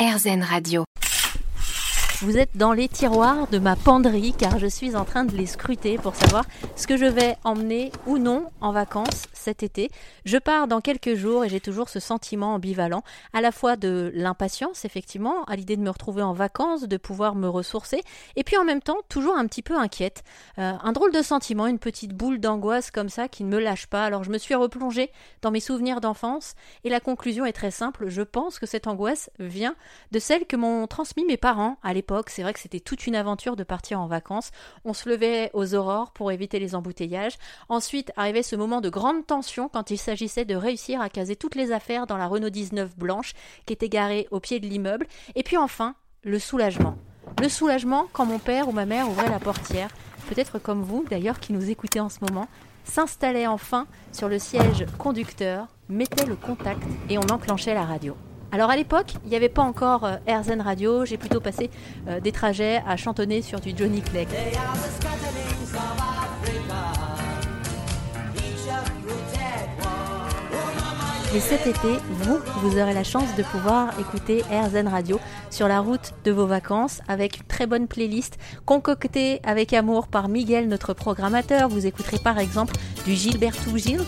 RZN Radio. Vous êtes dans les tiroirs de ma penderie car je suis en train de les scruter pour savoir ce que je vais emmener ou non en vacances cet été. Je pars dans quelques jours et j'ai toujours ce sentiment ambivalent, à la fois de l'impatience effectivement, à l'idée de me retrouver en vacances, de pouvoir me ressourcer, et puis en même temps toujours un petit peu inquiète. Euh, un drôle de sentiment, une petite boule d'angoisse comme ça qui ne me lâche pas. Alors je me suis replongée dans mes souvenirs d'enfance et la conclusion est très simple. Je pense que cette angoisse vient de celle que m'ont transmis mes parents à l'époque c'est vrai que c'était toute une aventure de partir en vacances. On se levait aux aurores pour éviter les embouteillages. Ensuite arrivait ce moment de grande quand il s'agissait de réussir à caser toutes les affaires dans la Renault 19 blanche qui était garée au pied de l'immeuble. Et puis enfin, le soulagement. Le soulagement quand mon père ou ma mère ouvrait la portière, peut-être comme vous d'ailleurs qui nous écoutez en ce moment, s'installait enfin sur le siège conducteur, mettait le contact et on enclenchait la radio. Alors à l'époque, il n'y avait pas encore euh, RZN Radio, j'ai plutôt passé euh, des trajets à chantonner sur du Johnny Clegg. Et cet été, vous, vous aurez la chance de pouvoir écouter RZN Radio sur la route de vos vacances avec une très bonne playlist concoctée avec amour par Miguel, notre programmateur. Vous écouterez par exemple du Gilberto Gil.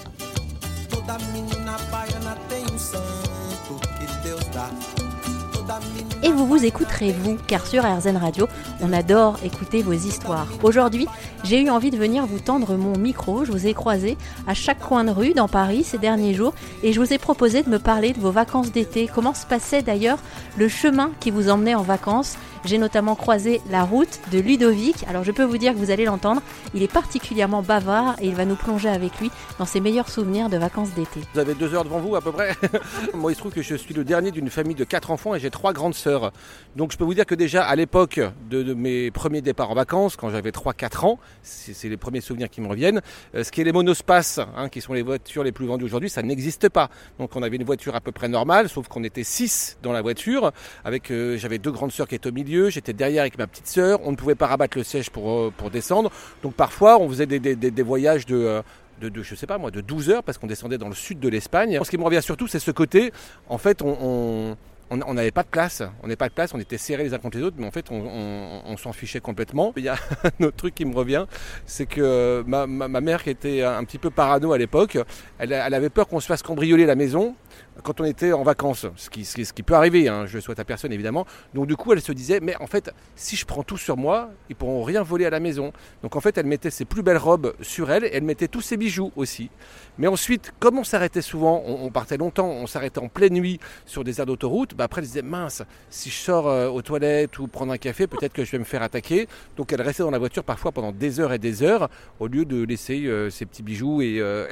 Et vous vous écouterez vous, car sur RZN Radio, on adore écouter vos histoires. Aujourd'hui, j'ai eu envie de venir vous tendre mon micro. Je vous ai croisé à chaque coin de rue dans Paris ces derniers jours et je vous ai proposé de me parler de vos vacances d'été. Comment se passait d'ailleurs le chemin qui vous emmenait en vacances? J'ai notamment croisé la route de Ludovic. Alors je peux vous dire que vous allez l'entendre, il est particulièrement bavard et il va nous plonger avec lui dans ses meilleurs souvenirs de vacances d'été. Vous avez deux heures devant vous à peu près. Moi il se trouve que je suis le dernier d'une famille de quatre enfants et j'ai trois grandes sœurs. Donc je peux vous dire que déjà à l'époque de, mes premiers départs en vacances, quand j'avais 3-4 ans, c'est les premiers souvenirs qui me reviennent, euh, ce qui est les monospaces, hein, qui sont les voitures les plus vendues aujourd'hui, ça n'existe pas. Donc on avait une voiture à peu près normale, sauf qu'on était 6 dans la voiture, avec euh, j'avais deux grandes sœurs qui étaient au milieu j'étais derrière avec ma petite sœur, on ne pouvait pas rabattre le siège pour, euh, pour descendre. Donc parfois, on faisait des, voyages de, de, je sais pas moi, de 12 heures parce qu'on descendait dans le sud de l'Espagne. Ce qui me revient surtout, c'est ce côté, en fait, on n'avait pas de place. On n'avait pas de place, on était serrés les uns contre les autres, mais en fait, on, s'en fichait complètement. Il y a un autre truc qui me revient, c'est que ma, mère, qui était un petit peu parano à l'époque, elle, avait peur qu'on se fasse cambrioler la maison quand on était en vacances, ce qui, peut arriver, hein, je le souhaite à personne évidemment. Donc du coup, elle se disait, mais en fait, si je prends tout sur moi, ils pourront rien voler à la maison. Donc en fait, elle mettait ses plus belles robes sur elle, et elle mettait tous ses bijoux aussi. Mais ensuite, comme on s'arrêtait souvent, on, partait longtemps, on s'arrêtait en pleine nuit sur des aires d'autoroute, bah après elle disait mince, si je sors euh, aux toilettes ou prendre un café, peut-être que je vais me faire attaquer. Donc elle restait dans la voiture parfois pendant des heures et des heures, au lieu de laisser euh, ses petits bijoux et, euh,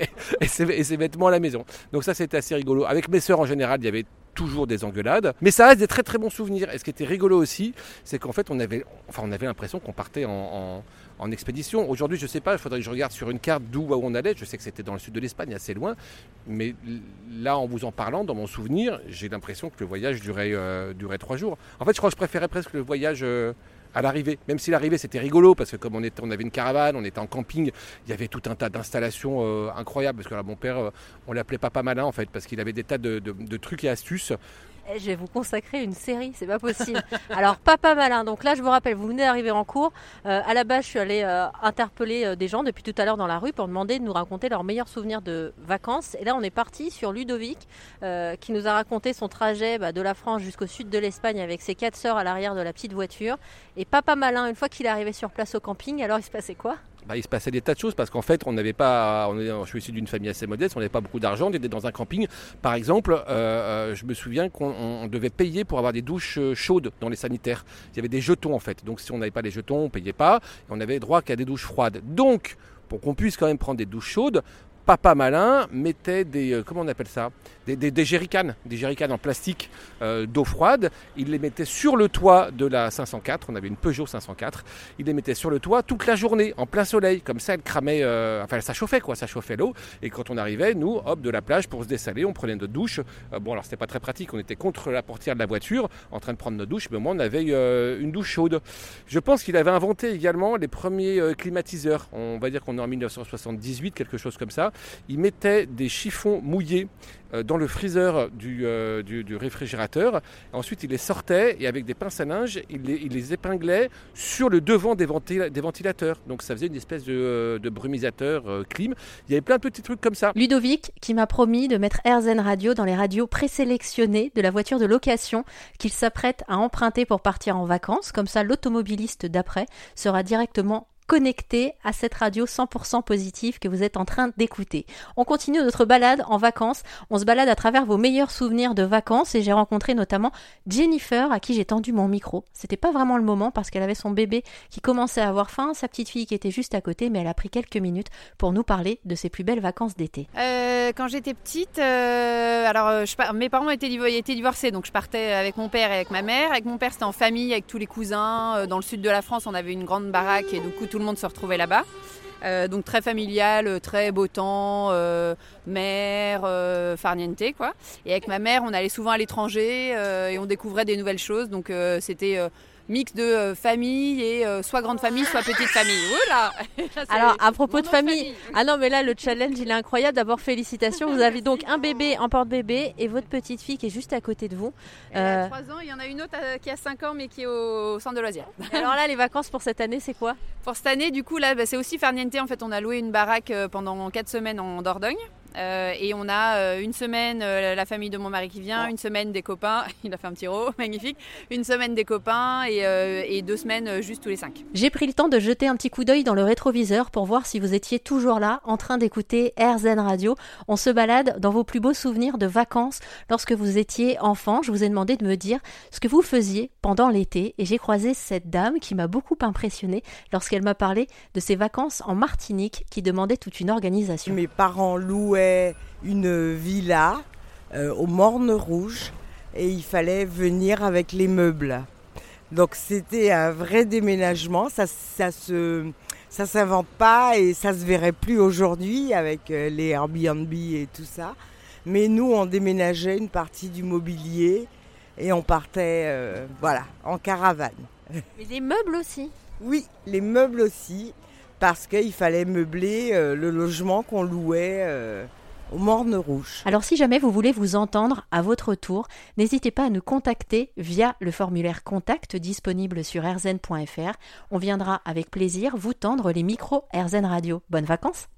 et, ses, vêtements à la maison. Donc ça c'était assez rigolo. Avec mes sœurs en général, il y avait toujours des engueulades, mais ça reste des très très bons souvenirs. Et ce qui était rigolo aussi, c'est qu'en fait on avait, enfin on avait l'impression qu'on partait en expédition. Aujourd'hui, je ne sais pas, il faudrait que je regarde sur une carte d'où on allait. Je sais que c'était dans le sud de l'Espagne, assez loin. Mais là, en vous en parlant, dans mon souvenir, j'ai l'impression que le voyage durait, euh, durait trois jours. En fait, je crois que je préférais presque le voyage. Euh, à l'arrivée. Même si l'arrivée c'était rigolo parce que comme on, avait une caravane, on était en camping, il y avait tout un tas d'installations euh, incroyables. Parce que mon père, on l'appelait Papa Malin en fait parce qu'il avait des tas de trucs et astuces eh, je vais vous consacrer une série, c'est pas possible. Alors, Papa Malin, donc là, je vous rappelle, vous venez d'arriver en cours. Euh, à la base, je suis allée euh, interpeller euh, des gens depuis tout à l'heure dans la rue pour demander de nous raconter leurs meilleurs souvenirs de vacances. Et là, on est parti sur Ludovic, qui nous a raconté son trajet bah, de la France jusqu'au sud de l'Espagne avec ses quatre sœurs à l'arrière de la petite voiture. Et Papa Malin, une fois qu'il est arrivé sur place au camping, alors il se passait quoi? Bah, il se passait des tas de choses parce qu'en fait, on n'avait pas. Je suis issu d'une famille assez modeste, on n'avait pas beaucoup d'argent. On était dans un camping. Par exemple, euh, euh, je me souviens qu'on devait payer pour avoir des douches euh, chaudes dans les sanitaires. Il y avait des jetons en fait. Donc si on n'avait pas les jetons, on ne payait pas. Et on avait droit qu'à des douches froides. Donc, pour qu'on puisse quand même prendre des douches chaudes, papa malin mettait des, euh, comment on appelle ça, des, des, des jerrycans, des en plastique euh, d'eau froide. Il les mettait sur le toit de la 504. On avait une Peugeot 504. Il les mettait sur le toit toute la journée, en plein soleil. Comme ça, elle cramait, euh, enfin, ça chauffait quoi, ça chauffait l'eau. Et quand on arrivait, nous, hop, de la plage pour se dessaler, on prenait notre douche. bon, alors c'était pas très pratique. On était contre la portière de la voiture, en train de prendre notre douche. Mais au moins, on avait une douche chaude. Je pense qu'il avait inventé également les premiers climatiseurs. On va dire qu'on est en 1978, quelque chose comme ça ils mettaient des chiffons mouillés euh, dans le freezer du, euh, réfrigérateur. Ensuite, il les sortait et avec des pinces à linge, il les, il épinglait sur le devant des, ventil des, ventilateurs. Donc ça faisait une espèce de, euh, de brumisateur clim. Il y avait plein de petits trucs comme ça. Ludovic qui m'a promis de mettre AirZen Radio dans les radios présélectionnées de la voiture de location qu'il s'apprête à emprunter pour partir en vacances. Comme ça, l'automobiliste d'après sera directement connecté à cette radio 100% positive que vous êtes en train d'écouter. On continue notre balade en vacances. On se balade à travers vos meilleurs souvenirs de vacances et j'ai rencontré notamment Jennifer à qui j'ai tendu mon micro. C'était pas vraiment le moment parce qu'elle avait son bébé qui commençait à avoir faim, sa petite fille qui était juste à côté, mais elle a pris quelques minutes pour nous parler de ses plus belles vacances d'été. Euh, quand j'étais petite, euh, alors euh, mes parents étaient, divorcés, donc je partais avec mon père et avec ma mère. Avec mon père, c'était en famille, avec tous les cousins. Dans le sud de la France, on avait une grande baraque et du coup tout le monde se retrouvait là-bas. Euh, donc très familial, très beau temps, euh, mer, euh, farniente quoi. Et avec ma mère, on allait souvent à l'étranger et on découvrait des nouvelles choses. Donc c'était mix de euh, famille et euh, soit grande famille, soit petite famille. Oula Alors, à propos de famille, ah non, mais là, le challenge, il est incroyable. D'abord, félicitations. Vous avez donc un bébé en porte-bébé et votre petite fille qui est juste à côté de vous. Elle a 3 ans, il y en a une autre qui a 5 ans, mais qui est au, centre de loisirs. Alors là, les vacances pour cette année, c'est quoi? Pour cette année, du coup, là, bah, c'est aussi farniente. En fait, on a loué une baraque pendant 4 semaines en Dordogne. Euh, et on a euh, une semaine euh, la famille de mon mari qui vient, une semaine des copains, il a fait un petit rot, magnifique, une semaine des copains et, et deux semaines juste tous les cinq. J'ai pris le temps de jeter un petit coup d'œil dans le rétroviseur pour voir si vous étiez toujours là en train d'écouter AirZen Radio. On se balade dans vos plus beaux souvenirs de vacances lorsque vous étiez enfant. Je vous ai demandé de me dire ce que vous faisiez pendant l'été et j'ai croisé cette dame qui m'a beaucoup impressionnée lorsqu'elle m'a parlé de ses vacances en Martinique qui demandaient toute une organisation. Mes parents louaient une villa euh, au Morne Rouge et il fallait venir avec les meubles. Donc c'était un vrai déménagement, ça, ça se ça s'invente pas et ça se verrait plus aujourd'hui avec euh, les Airbnb et tout ça. Mais nous on déménageait une partie du mobilier et on partait euh, voilà en caravane. Mais les meubles aussi. Oui, les meubles aussi parce qu'il fallait meubler euh, le logement qu'on louait euh, au Morne Rouge. Alors si jamais vous voulez vous entendre à votre tour, n'hésitez pas à nous contacter via le formulaire contact disponible sur rzn.fr. On viendra avec plaisir vous tendre les micros RZN Radio. Bonnes vacances